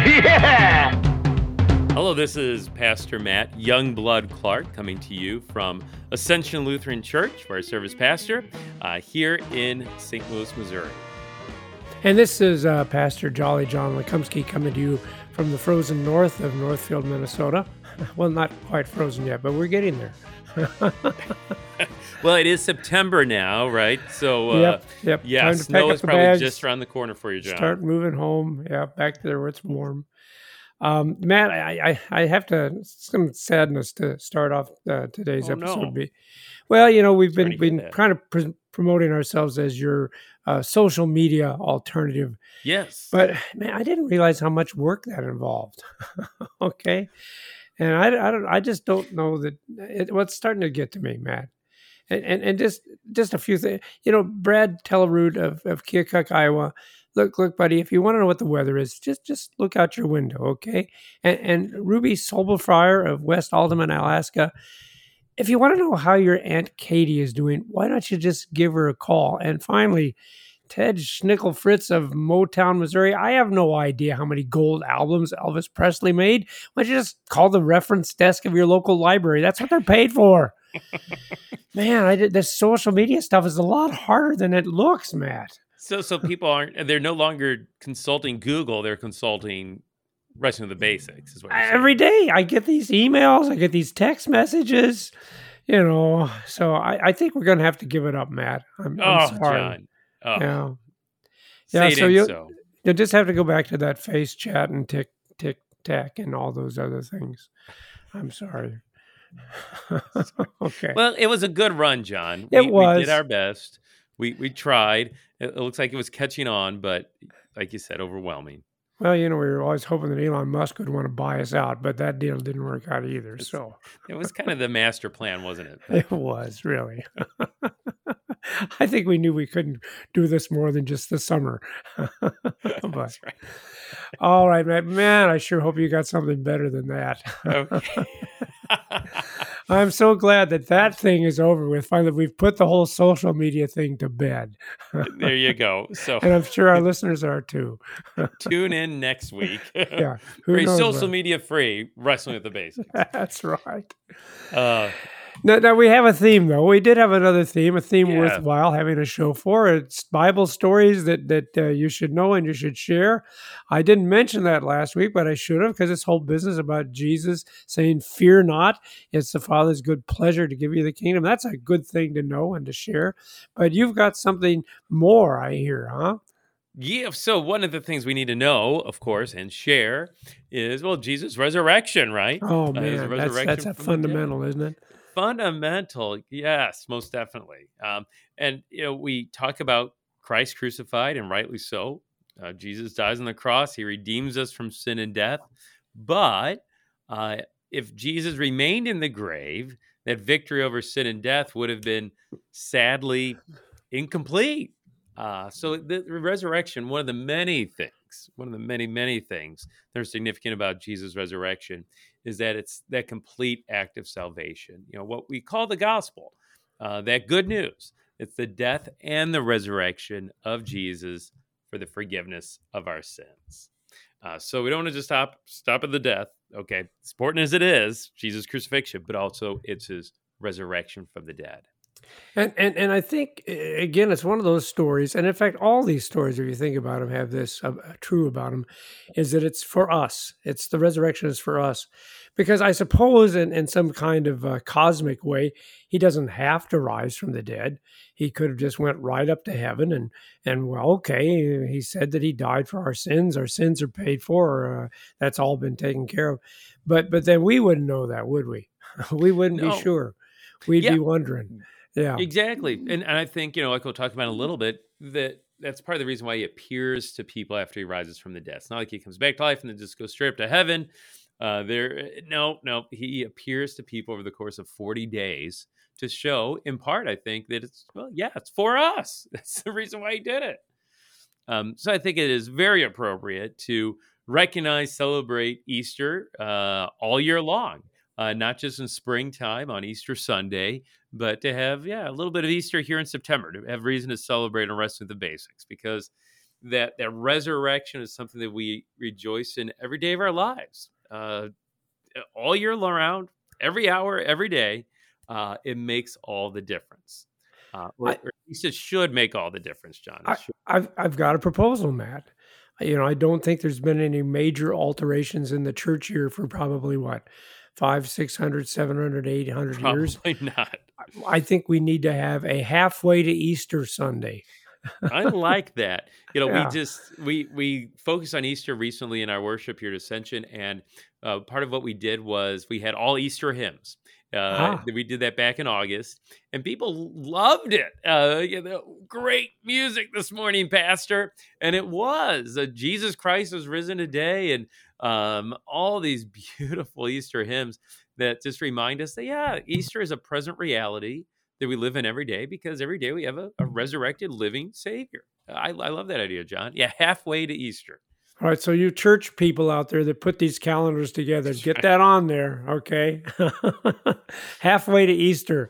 Yeah! Hello, this is Pastor Matt Youngblood Clark coming to you from Ascension Lutheran Church, where I serve as pastor, uh, here in St. Louis, Missouri. And this is uh, Pastor Jolly John Lekumsky coming to you from the frozen north of Northfield, Minnesota. Well, not quite frozen yet, but we're getting there. Well, it is September now, right? So, uh, Yep, yep. yeah, Time snow is probably bags, just around the corner for you, John. Start moving home. Yeah, back there where it's warm. Um, Matt, I, I, I have to some sadness to start off uh, today's Oh, episode. no. Be well, you know, we've been been kind of pr- promoting ourselves as your uh, social media alternative Yes. But man, I didn't realize how much work that involved. okay, and I, I don't, I just don't know that it, what's starting to get to me, Matt. And, and and just just a few things, you know, Brad Tellerud of of Keokuk, Iowa. Look, look, buddy. If you want to know what the weather is, just just look out your window, okay? And, and Ruby Sobelfryer of West Alderman, Alaska. If you want to know how your aunt Katie is doing, why don't you just give her a call? And finally, Ted Schnickel Fritz of Motown, Missouri. I have no idea how many gold albums Elvis Presley made. Why don't you just call the reference desk of your local library? That's what they're paid for. Man, I did this social media stuff is a lot harder than it looks, Matt. so, so people aren't, they're no longer consulting Google, they're consulting Wrestling with the Basics, is what you're. Every day I get these emails, I get these text messages, you know. So I, I think we're gonna have to give it up, Matt. I'm, I'm Oh, sorry. John. Oh, Yeah. Yeah, it so you- so. You'll just have to go back to that face chat and tick tick tack and all those other things. I'm sorry. okay. Well, it was a good run, John. It we, we did our best. We we tried. It, it looks like it was catching on, but like you said, overwhelming. Well, you know, we were always hoping that Elon Musk would want to buy us out, but that deal didn't work out either. It's- So It was kind of the master plan, wasn't it? it was really. I think we knew we couldn't do this more than just the summer. but That's right. all right, man. Man, I sure hope you got something better than that. Okay. I'm so glad that that thing is over with. Finally, we've put the whole social media thing to bed. there you go. So and I'm sure our listeners are too. tune in next week. Yeah, who social what- media free wrestling with the basics. That's right. Uh, Now, now we have a theme though. We did have another theme, a theme Yeah. worthwhile having a show for. It's Bible stories that that uh, you should know and you should share. I didn't mention that last week, but I should have because this whole business about Jesus saying, "Fear not, it's the Father's good pleasure to give you the kingdom." That's a good thing to know and to share. But you've got something more, I hear, huh? yeah. So one of the things we need to know, of course, and share is well, Jesus' resurrection, right? Oh Uh, man, that's, resurrection that's a from the dead. fundamental, isn't it? Fundamental yes most definitely um, and you know we talk about christ crucified and rightly so uh, jesus dies on the cross he redeems us from sin and death but uh, if jesus remained in the grave that victory over sin and death would have been sadly incomplete uh, so the resurrection one of the many things one of the many many things that are significant about jesus resurrection is that it's that complete act of salvation. You know, what we call the gospel, uh, that good news. It's the death and the resurrection of Jesus for the forgiveness of our sins. Uh, so we don't want to just stop stop at the death. Okay, important as it is, Jesus' crucifixion, but also it's his resurrection from the dead. And, and and I think uh, again, it's one of those stories, and in fact, all these stories, if you think about them, have this uh, true about them, is that it's for us. It's the resurrection is for us, because I suppose in, in some kind of uh, cosmic way, he doesn't have to rise from the dead. He could have just went right up to heaven, and and well, okay, he said that he died for our sins. Our sins are paid for. Uh, that's all been taken care of. But but then we wouldn't know that, would we? we wouldn't No. be sure. We'd Yeah. be wondering. Yeah. Exactly. And, and I think, you know, like we'll talk about a little bit, that that's part of the reason why he appears to people after he rises from the dead. It's not like he comes back to life and then just goes straight up to heaven. Uh, there, no, no, he appears to people over the course of 40 days to show, in part, I think that it's well, yeah, it's for us. That's the reason why he did it. Um, so I think it is very appropriate to recognize, celebrate Easter uh, all year long, uh, not just in springtime on Easter Sunday, but to have yeah a little bit of Easter here in September to have reason to celebrate and rest with the basics because that that resurrection is something that we rejoice in every day of our lives, uh, all year around, every hour, every day. Uh, it makes all the difference. Uh, or, I- or at least it should make all the difference, John. I, I've I've got a proposal, Matt. You know, I don't think there's been any major alterations in the church here for probably what five, six hundred, seven hundred, eight hundred years. Probably not. I think we need to have a halfway to Easter Sunday. I like that. You know, Yeah. we just we we focused on Easter recently in our worship here at Ascension, and uh, part of what we did was we had all Easter hymns. Uh, Ah. We did that back in August, and people loved it. Uh, you know, great music this morning, Pastor, and it was uh, Jesus Christ was risen today, and um, all these beautiful Easter hymns that just remind us that yeah, Easter is a present reality that we live in every day because every day we have a, a resurrected living Savior. I, I love that idea, John. Yeah, halfway to Easter. All right, so you church people out there that put these calendars together, That's get right. that on there, okay? Halfway to Easter.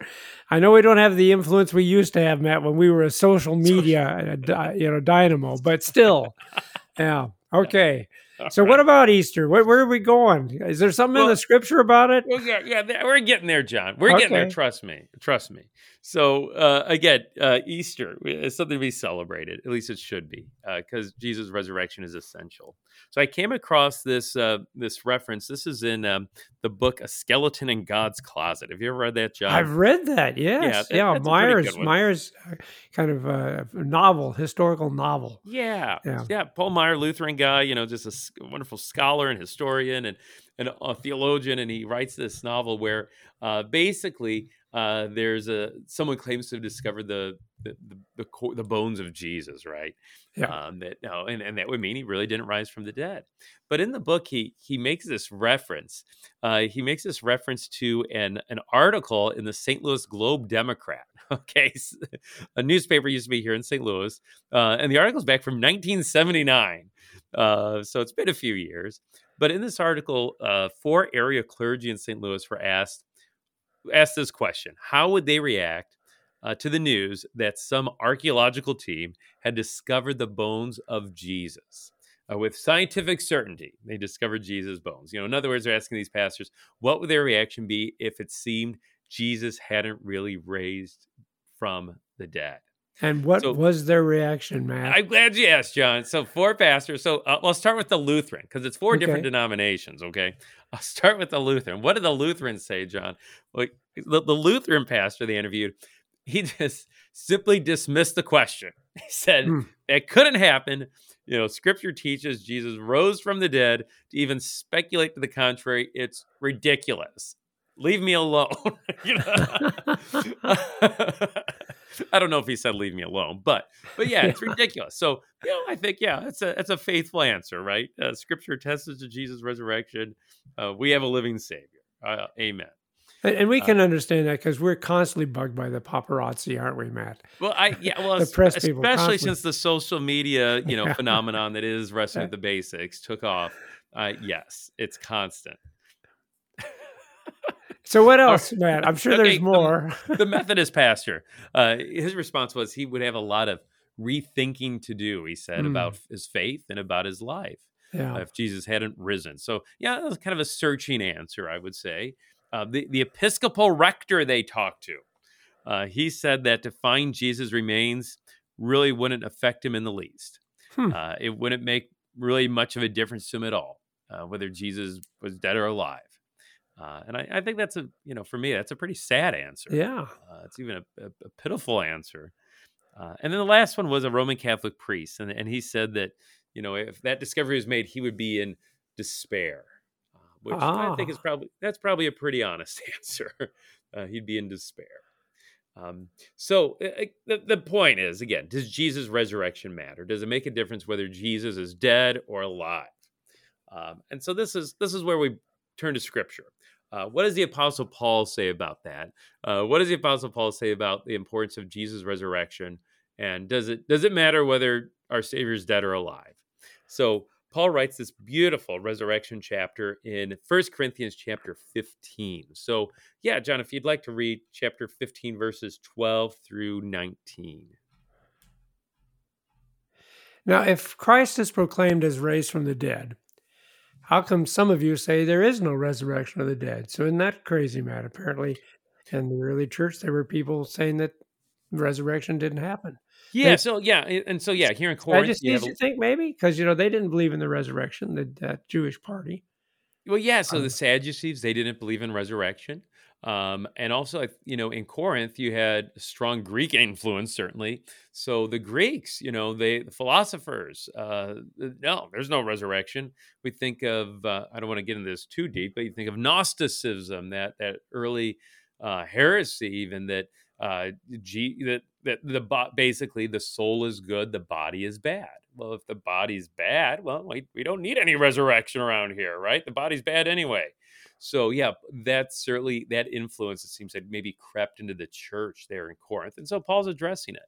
I know we don't have the influence we used to have, Matt, when we were a social media, uh, you know, dynamo, but still, yeah, okay. So, what about Easter? Where, where are we going? Is there something in the scripture about it? Well, yeah, yeah, we're getting there, John. We're getting there. Trust me. Trust me. So uh, again, uh, Easter is something to be celebrated. At least it should be, because Jesus' resurrection is essential. So I came across this uh, this reference. This is in um, the book "A Skeleton in God's Closet." Have you ever read that, John? I've read that. Yes, that- yeah. that's a Myers. Myers, uh, kind of a novel, historical novel. Yeah, Yeah. yeah, Paul Maier, Lutheran guy, you know, just a wonderful scholar and historian and, and a theologian, and he writes this novel where uh, basically uh, there's a someone claims to have discovered the the the, the, the bones of Jesus, right? Yeah. Um, that no, and, and that would mean he really didn't rise from the dead. But in the book, he he makes this reference. Uh, he makes this reference to an an article in the St. Louis Globe Democrat. Okay, a newspaper used to be here in St. Louis, uh, and the article's back from 1979. Uh, so it's been a few years. But in this article, uh, four area clergy in St. Louis were asked asked this question: How would they react uh, to the news that some archaeological team had discovered the bones of Jesus? Uh, with scientific certainty, they discovered Jesus' bones. You know, in other words, they're asking these pastors, what would their reaction be if it seemed Jesus hadn't really raised from the dead? And what So- was their reaction, Matt? I'm glad you asked, John. So four pastors. So uh, I'll start with the Lutheran because it's four different denominations. Okay, I'll start with the Lutheran. What did the Lutherans say, John? Like the, the Lutheran pastor they interviewed, he just simply dismissed the question. He said Hmm. it couldn't happen. You know, Scripture teaches Jesus rose from the dead. To even speculate to the contrary, it's ridiculous. Leave me alone. you know? I don't know if he said leave me alone, but but yeah, it's ridiculous. So you know, I think yeah, it's a it's a faithful answer, right? Uh, scripture attests to Jesus' resurrection. Uh, we have a living Savior. Uh, amen. And, we uh, can understand that because we're constantly bugged by the paparazzi, aren't we, Matt? Well, I yeah, well, The es- press people especially constantly- since the social media you know phenomenon that is wrestling with the basics took off. Uh, yes, it's constant. So what else, Matt? I'm sure Okay, there's more. the Methodist pastor, uh, his response was he would have a lot of rethinking to do. He said Hmm. about his faith and about his life. yeah. uh, if Jesus hadn't risen. So, yeah, that was kind of a searching answer, I would say. Uh, the, the Episcopal rector they talked to, uh, he said that to find Jesus' remains really wouldn't affect him in the least. Hmm. Uh, it wouldn't make really much of a difference to him at all, uh, whether Jesus was dead or alive. Uh, and I, I think that's a, you know, for me, that's a pretty sad answer. Yeah. Uh, it's even a, a, a pitiful answer. Uh, and then the last one was a Roman Catholic priest, and, and he said that you know if that discovery was made, he would be in despair, which I think Ah. is probably that's probably a pretty honest answer. Uh, he'd be in despair. Um, so uh, the, the point is again, does Jesus' resurrection matter? Does it make a difference whether Jesus is dead or alive? Um, and so this is this is where we turn to Scripture. Uh, what does the Apostle Paul say about that? Uh, what does the Apostle Paul say about the importance of Jesus' resurrection? And does it does it matter whether our Savior is dead or alive? So Paul writes this beautiful resurrection chapter in First Corinthians chapter 15. So, yeah, John, if you'd like to read chapter 15, verses 12 through 19. Now, if Christ is proclaimed as raised from the dead, how come some of you say there is no resurrection of the dead? So, isn't that crazy, Matt? Apparently, in the early church, there were people saying that resurrection didn't happen. Yeah. They, so yeah, and so yeah, here in Corinth, I just you, you think maybe because you know they didn't believe in the resurrection, the that Jewish party. Well, yeah. So um, the Sadducees they didn't believe in resurrection, um, and also you know in Corinth you had strong Greek influence certainly. So the Greeks, you know, they the philosophers, uh, no, there's no resurrection. We think of uh, I don't want to get into this too deep, but you think of Gnosticism, that that early uh, heresy, even that uh, G, that that the basically the soul is good, the body is bad. Well, if the body's bad, well, we, we don't need any resurrection around here, right? The body's bad anyway. So yeah, that's certainly that influence. It seems like maybe crept into the church there in Corinth, and so Paul's addressing it.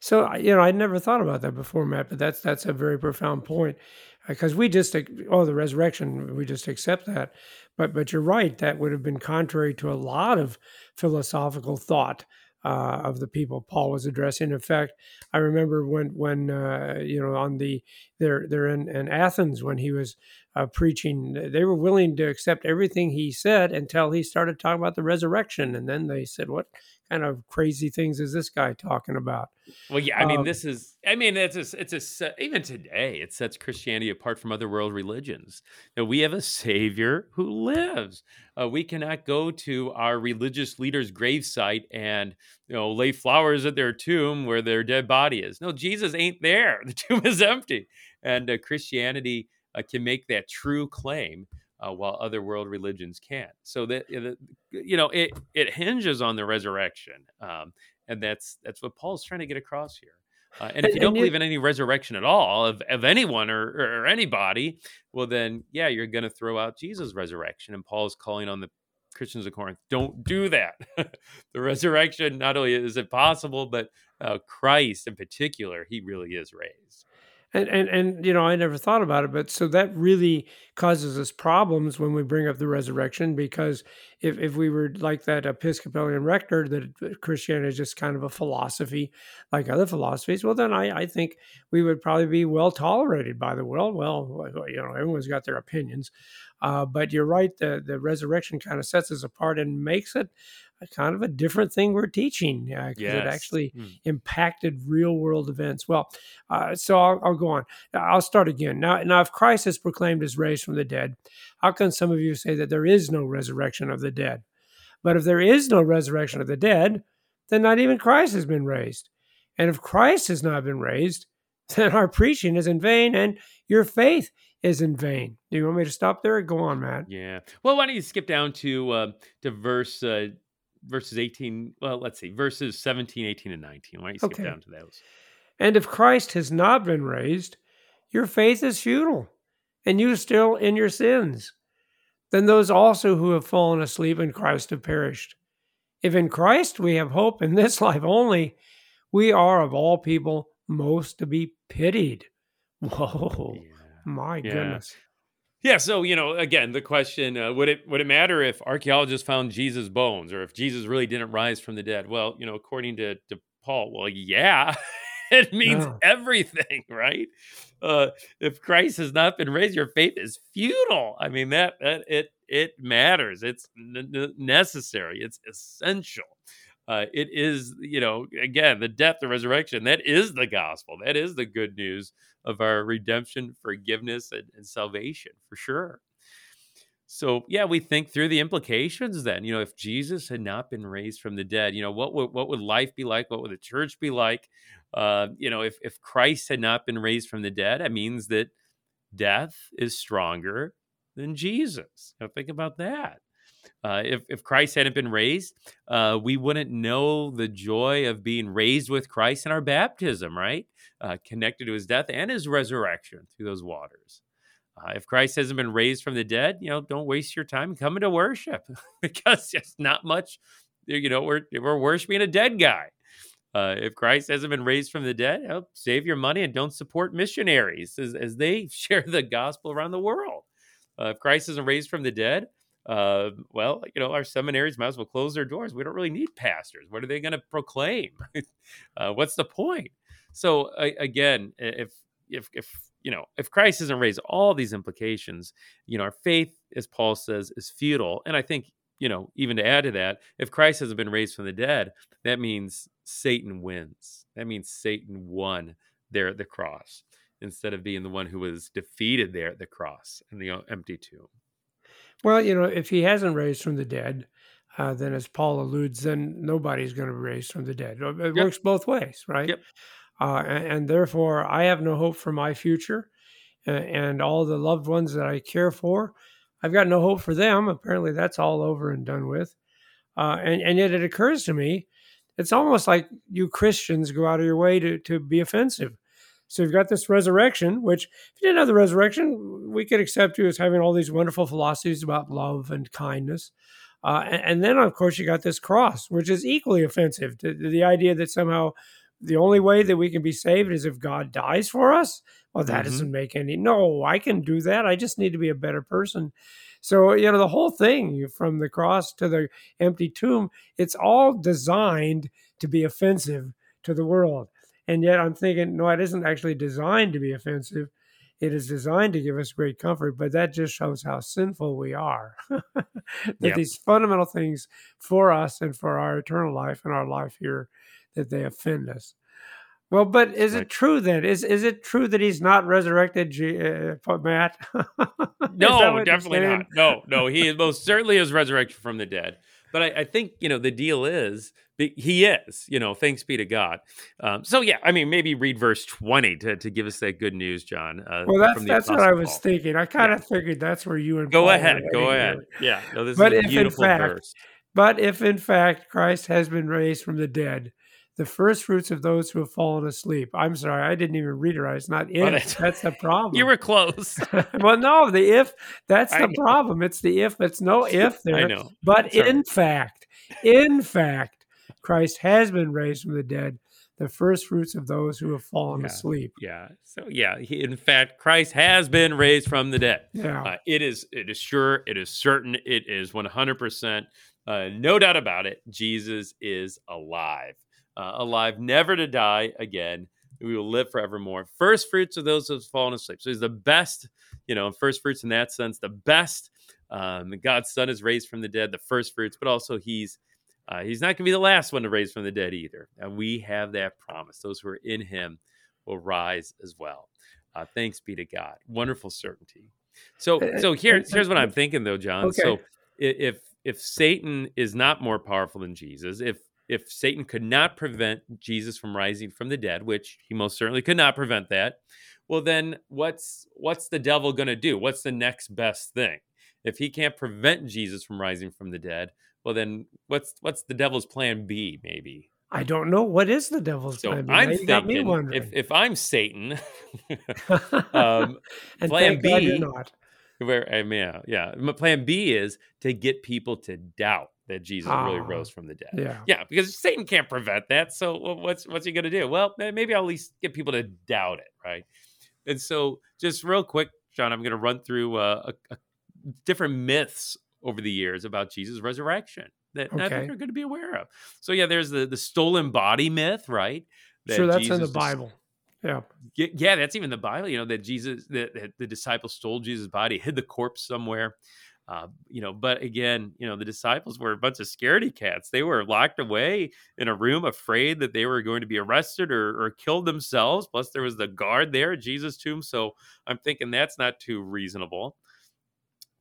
So you know, I never thought about that before, Matt. But that's that's a very profound point because we just oh the resurrection we just accept that, but but you're right that would have been contrary to a lot of philosophical thought uh, of the people Paul was addressing. In fact, I remember when when uh, you know on the they're they're in, in Athens when he was uh, preaching, they were willing to accept everything he said until he started talking about the resurrection, and then they said, "What kind of crazy things is this guy talking about?" Well, yeah, I mean, um, this is, I mean, it's a, it's a, even today, it sets Christianity apart from other world religions. Know, we have a Savior who lives. Uh, we cannot go to our religious leader's gravesite and you know lay flowers at their tomb where their dead body is. No, Jesus ain't there. The tomb is empty, and uh, Christianity uh, can make that true claim. Uh, while other world religions can't, so that you know it it hinges on the resurrection, um, and that's that's what Paul's trying to get across here. Uh, and if you don't believe in any resurrection at all of, of anyone or, or anybody, well, then, yeah, you're going to throw out Jesus' resurrection. And Paul is calling on the Christians of Corinth, don't do that. the resurrection, not only is it possible, but uh, Christ in particular, he really is raised. And, and and you know I never thought about it, but so that really causes us problems when we bring up the resurrection because if if we were like that Episcopalian rector that Christianity is just kind of a philosophy like other philosophies, well then I I think we would probably be well tolerated by the world. Well, you know everyone's got their opinions, uh, but you're right the the resurrection kind of sets us apart and makes it kind of a different thing we're teaching because uh, yes. it actually mm. impacted real world events. Well, uh, so I'll, I'll, go on. I'll start again. Now, now, if Christ is proclaimed as raised from the dead, how can some of you say that there is no resurrection of the dead? But if there is no resurrection of the dead, then not even Christ has been raised. And if Christ has not been raised, then our preaching is in vain and your faith is in vain. Do you want me to stop there? Go on, Matt. Yeah. Well, why don't you skip down to uh, to verse uh, verses 18 well let's see verses 17 18 and 19 why don't you skip okay. down to those and if christ has not been raised your faith is futile and you still in your sins then those also who have fallen asleep in christ have perished if in christ we have hope in this life only we are of all people most to be pitied whoa yeah. my yeah. goodness yeah, so you know, again, the question uh, would it would it matter if archaeologists found Jesus' bones or if Jesus really didn't rise from the dead? Well, you know, according to, to Paul, well, yeah, it means yeah. everything, right? Uh, if Christ has not been raised, your faith is futile. I mean that that it it matters. It's n- necessary. It's essential. Uh, it is, you know, again, the death, the resurrection. That is the gospel. That is the good news of our redemption, forgiveness, and, and salvation for sure. So yeah, we think through the implications. Then you know, if Jesus had not been raised from the dead, you know, what would what would life be like? What would the church be like? Uh, you know, if if Christ had not been raised from the dead, that means that death is stronger than Jesus. Now think about that. Uh, if, if Christ hadn't been raised, uh, we wouldn't know the joy of being raised with Christ in our baptism, right? Uh, connected to his death and his resurrection through those waters. Uh, if Christ hasn't been raised from the dead, you know, don't waste your time coming to worship because it's not much. You know, we're we're worshiping a dead guy. Uh, if Christ hasn't been raised from the dead, help save your money and don't support missionaries as, as they share the gospel around the world. If Christ isn't raised from the dead, uh, well, you know, our seminaries might as well close their doors. We don't really need pastors. What are they going to proclaim? uh, what's the point? So again, if if if you know if Christ isn't raised, all these implications, you know, our faith, as Paul says, is futile. And I think you know, even to add to that, if Christ hasn't been raised from the dead, that means Satan wins. That means Satan won there at the cross instead of being the one who was defeated there at the cross in the empty tomb. Well, you know, if he hasn't raised from the dead, uh, then as Paul alludes, then nobody's going to be raised from the dead. It yep. works both ways, right? Yep. Uh, and, and, therefore, I have no hope for my future uh, and all the loved ones that I care for. I've got no hope for them. Apparently, that's all over and done with. Uh, and, and yet, it occurs to me, it's almost like you Christians go out of your way to, to be offensive. So you've got this resurrection, which if you didn't have the resurrection, we could accept you as having all these wonderful philosophies about love and kindness. Uh, and, and, then, of course, you got this cross, which is equally offensive. To, to the idea that somehow the only way that we can be saved is if God dies for us. Well, that mm-hmm. doesn't make any. No, I can do that. I just need to be a better person. So, you know, the whole thing from the cross to the empty tomb, it's all designed to be offensive to the world. And yet I'm thinking, no, it isn't actually designed to be offensive. It is designed to give us great comfort, but that just shows how sinful we are. that yep. these fundamental things for us and for our eternal life and our life here, that they offend us. Well, but is right. it true then? Is is it true that he's not resurrected, uh, Matt? no, definitely not. No, no, he most certainly is resurrected from the dead. But I, I, think you know the deal is he is. You know, thanks be to God. Um, so yeah, I mean, maybe read verse twenty to, to give us that good news, John. Uh, well, that's that's what I was Paul. thinking. I kind of yeah. figured that's where you and go Paul ahead. Go ahead. Yeah. No, this but is a beautiful fact, verse. But if in fact Christ has been raised from the dead, the first fruits of those who have fallen asleep. I'm sorry, I didn't even read it right. It's not if. that's the problem. You were close. well, no, the if, that's the problem. It's the if. It's no if there. I know. But sorry. in fact, in fact, Christ has been raised from the dead, the first fruits of those who have fallen yeah. asleep. Yeah. So yeah, he, in fact, Christ has been raised from the dead. Yeah. Uh, it is. It is sure. It is certain. It is 100. Uh, percent No doubt about it. Jesus is alive uh, alive, never to die again. We will live forevermore. First fruits of those who have fallen asleep. So he's the best, you know, first fruits in that sense, the best. Um, God's Son is raised from the dead, the first fruits, but also he's uh, he's not going to be the last one to raise from the dead either. And we have that promise. Those who are in him will rise as well. Uh, thanks be to God. Wonderful certainty. So, so here, here's what I'm thinking though, John. Okay. So if if Satan is not more powerful than Jesus, if if Satan could not prevent Jesus from rising from the dead, which he most certainly could not prevent that, well then what's what's the devil going to do? What's the next best thing? If he can't prevent Jesus from rising from the dead, well then what's what's the devil's plan B maybe? I don't know what is the devil's so plan. B? I'm thinking if if I'm Satan, um, plan B, where I mean, yeah, yeah, plan B is to get people to doubt that Jesus really ah, rose from the dead. Yeah, yeah, because Satan can't prevent that. So what's what's he going to do? Well, maybe I'll at least get people to doubt it, right? And so, just real quick, John, I'm going to run through uh, a, a different myths over the years about Jesus' resurrection that okay. I think you're going to be aware of. So yeah, there's the the stolen body myth, right? That sure, that's Jesus in the Bible. Yeah. Yeah, that's even the Bible. You know that Jesus, that, that the disciples stole Jesus' body, hid the corpse somewhere. Uh, you know, but again, you know, the disciples were a bunch of scaredy cats. They were locked away in a room, afraid that they were going to be arrested or, or killed themselves. Plus, there was the guard there at Jesus' tomb. So I'm thinking that's not too reasonable.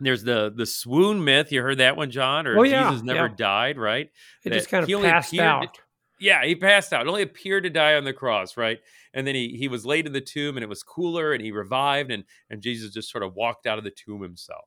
There's the the swoon myth. You heard that one, John? Or oh, yeah, Jesus never yeah. died, right? It that just kind of passed out. Yeah, he passed out. It only appeared to die on the cross, right? And then he he was laid in the tomb, and it was cooler, and he revived, and and Jesus just sort of walked out of the tomb himself.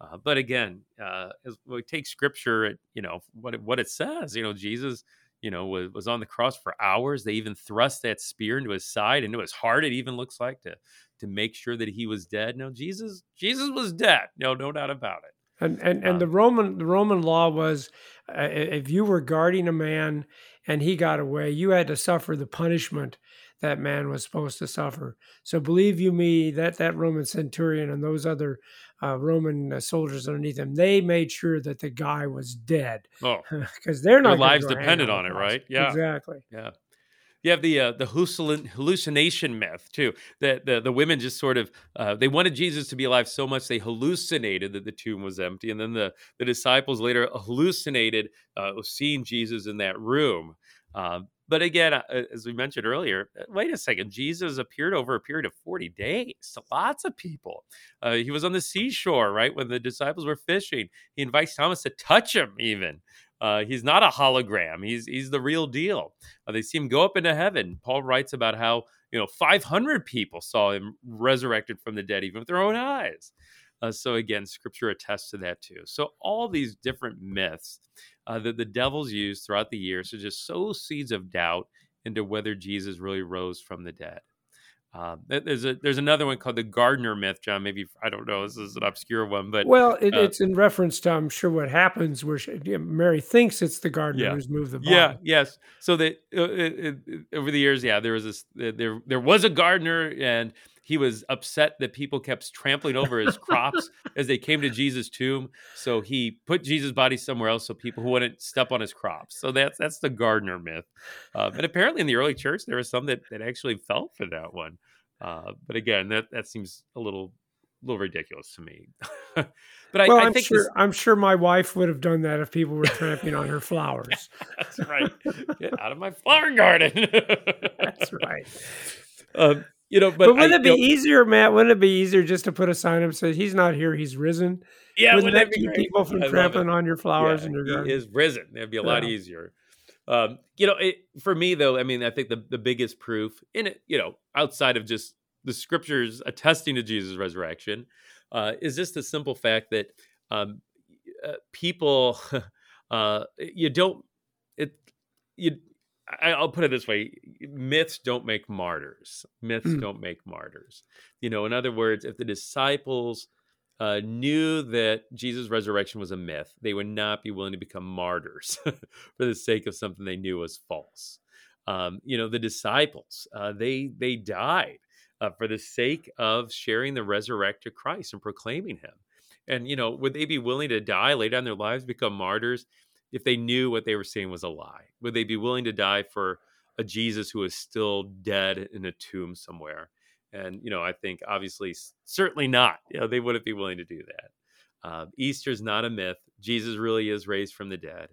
Uh, but again, uh, as we take Scripture, at, you know what it, what it says. You know, Jesus, you know, was, was on the cross for hours. They even thrust that spear into his side, into his heart. It even looks like to to make sure that he was dead. No, Jesus, Jesus was dead. No, no doubt about it. And and, and Um, the Roman the Roman law was uh, if you were guarding a man and he got away, you had to suffer the punishment that man was supposed to suffer. So believe you me, that that Roman centurion and those other uh, Roman uh, soldiers underneath him, they made sure that the guy was dead Oh, because they're not Their lives depended on it, right? Yeah. exactly. Yeah. You have the uh, the hallucination myth too. That the, the women just sort of uh, they wanted Jesus to be alive so much they hallucinated that the tomb was empty, and then the the disciples later hallucinated uh, seeing Jesus in that room. But again, uh, as we mentioned earlier, uh, wait a second. Jesus appeared over a period of forty days to lots of people. Uh, he was on the seashore, right when the disciples were fishing. He invites Thomas to touch him, even. Uh, he's not a hologram. He's he's the real deal. Uh, they see him go up into heaven. Paul writes about how you know 500 people saw him resurrected from the dead, even with their own eyes. Uh, so again, Scripture attests to that too. So all these different myths uh, that the devil's used throughout the years to just sow seeds of doubt into whether Jesus really rose from the dead. Um, there- there's a there's another one called the gardener myth, John. Maybe I don't know. This is an obscure one, but Well, it, uh, it's in reference to I'm sure what happens where she, Mary thinks it's the gardener Yeah. who's moved the body. Yeah, yes. So that uh, over the years, yeah, there was this there there was a gardener and he was upset that people kept trampling over his crops as they came to Jesus' tomb. So he put Jesus' body somewhere else so people wouldn't step on his crops. So that's that's the gardener myth. Uh, but apparently in the early church there was some that, that actually fell for that one. Uh, but again, that that seems a little little ridiculous to me. but I, well, I am think sure this- I'm sure my wife would have done that if people were tramping on her flowers. that's right. Get out of my flower garden. That's right. Um, you know, but, But, wouldn't I- it be you know, easier, Matt? Wouldn't it be easier just to put a sign up that says he's not here, he's risen? Yeah, wouldn't wouldn't that be keep people from trampling on your flowers Yeah, in your he garden? is risen. That'd be a lot easier. Um, you know, it, for me though, I mean, I think the the biggest proof in it, you know, outside of just the scriptures attesting to Jesus' resurrection, uh, is just the simple fact that um, uh, people, uh, you don't, it, you. I- I'll put it this way: myths don't make martyrs. Myths Mm. don't make martyrs. You know, in other words, if the disciples uh, knew that Jesus' resurrection was a myth, they would not be willing to become martyrs for the sake of something they knew was false. Um, you know, the disciples uh, they they died uh, for the sake of sharing the resurrected Christ and proclaiming Him. And you know, would they be willing to die, lay down their lives, become martyrs if they knew what they were saying was a lie? Would they be willing to die for a Jesus who is still dead in a tomb somewhere? And you know, I think obviously, certainly not. You know, they wouldn't be willing to do that. Uh, is not a myth. Jesus really is raised from the dead.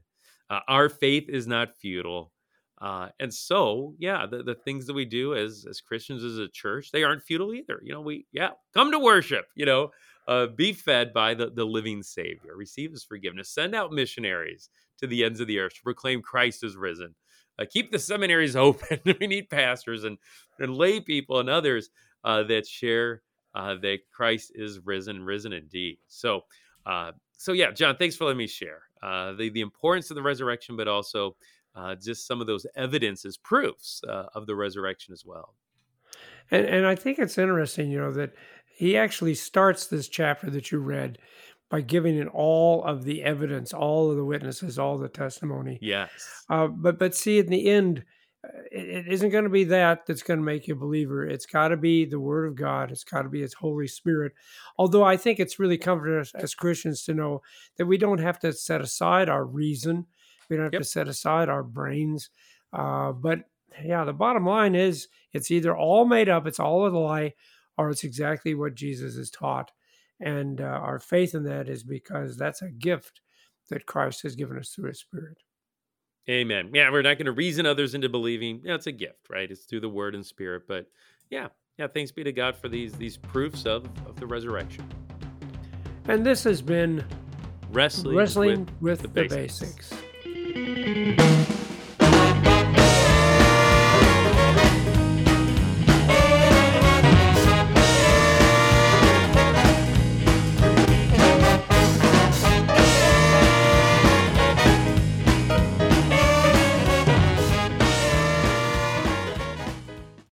Uh, our faith is not futile. Uh, and so, yeah, the, the things that we do as as Christians as a church, they aren't futile either. You know, we yeah, come to worship. You know, uh, be fed by the the living Savior, receive His forgiveness, send out missionaries to the ends of the earth to proclaim Christ is risen. Uh, keep the seminaries open. we need pastors and and lay people and others uh, that share uh, that Christ is risen, risen indeed. So, uh, so yeah, John, thanks for letting me share uh, the the importance of the resurrection, but also uh, just some of those evidences, proofs of the resurrection as well. And and I think it's interesting, you know, that he actually starts this chapter that you read by giving it all of the evidence, all of the witnesses, all the testimony. Yes, Uh, but but see, in the end, uh, it, it isn't going to be that that's going to make you a believer. It's got to be the Word of God. It's got to be His Holy Spirit. Although I think it's really comforting us as Christians to know that we don't have to set aside our reason. We don't have Yep. to set aside our brains. Uh, but yeah, the bottom line is it's either all made up, it's all a lie, or it's exactly what Jesus has taught. And uh, our faith in that is because that's a gift that Christ has given us through His Spirit. Amen. Yeah, we're not going to reason others into believing. Yeah, it's a gift, right? It's through the Word and Spirit. But yeah, yeah. Thanks be to God for these these proofs of of the resurrection. And this has been Wrestling, Wrestling with with, the the, Basics. basics.